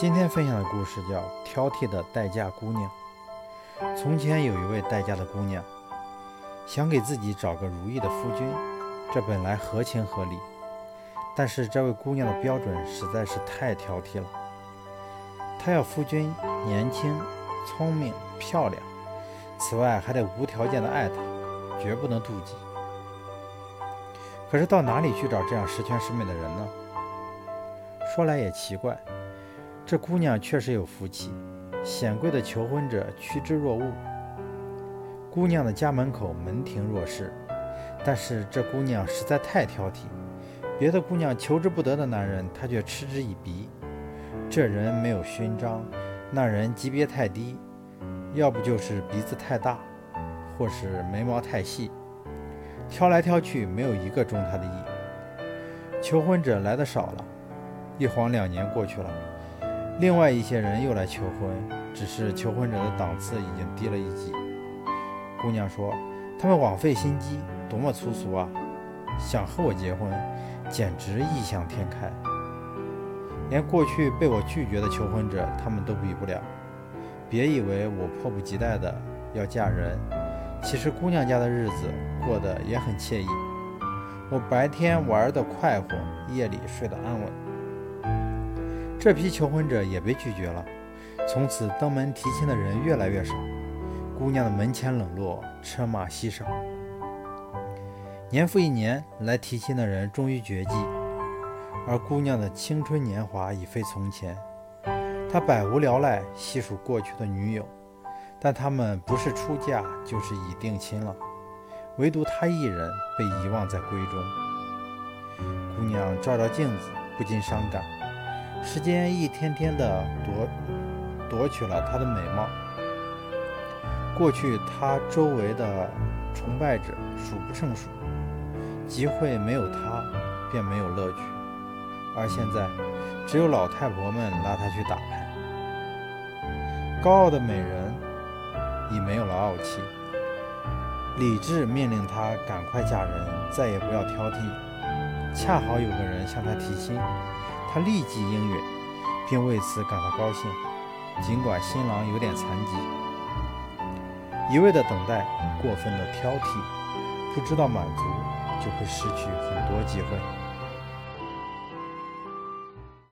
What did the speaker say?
今天分享的故事叫《挑剔的待嫁姑娘》。从前有一位待嫁的姑娘，想给自己找个如意的夫君，这本来合情合理。但是这位姑娘的标准实在是太挑剔了，她要夫君年轻、聪明、漂亮，此外还得无条件的爱她，绝不能妒忌。可是到哪里去找这样十全十美的人呢？说来也奇怪。这姑娘确实有福气，显贵的求婚者趋之若鹜。姑娘的家门口门庭若市，但是这姑娘实在太挑剔，别的姑娘求之不得的男人，她却嗤之以鼻。这人没有勋章，那人级别太低，要不就是鼻子太大，或是眉毛太细，挑来挑去没有一个中她的意。求婚者来的少了，一晃两年过去了。另外一些人又来求婚，只是求婚者的档次已经低了一级。姑娘说：“他们枉费心机，多么粗俗啊！想和我结婚，简直异想天开。连过去被我拒绝的求婚者，他们都比不了。别以为我迫不及待的要嫁人，其实姑娘家的日子过得也很惬意。我白天玩的快活，夜里睡得安稳。”这批求婚者也被拒绝了，从此登门提亲的人越来越少，姑娘的门前冷落，车马稀少。年复一年，来提亲的人终于绝迹，而姑娘的青春年华已非从前。她百无聊赖细数过去的女友，但她们不是出嫁，就是已定亲了，唯独她一人被遗忘在闺中。姑娘照照镜子，不禁伤感。时间一天天的夺夺取了她的美貌，过去她周围的崇拜者数不胜数，集会没有她便没有乐趣，而现在只有老太婆们拉她去打牌。高傲的美人已没有了傲气，理智命令她赶快嫁人，再也不要挑剔。恰好有个人向她提亲。他立即应允，并为此感到高兴，尽管新郎有点残疾。一味的等待，过分的挑剔，不知道满足，就会失去很多机会。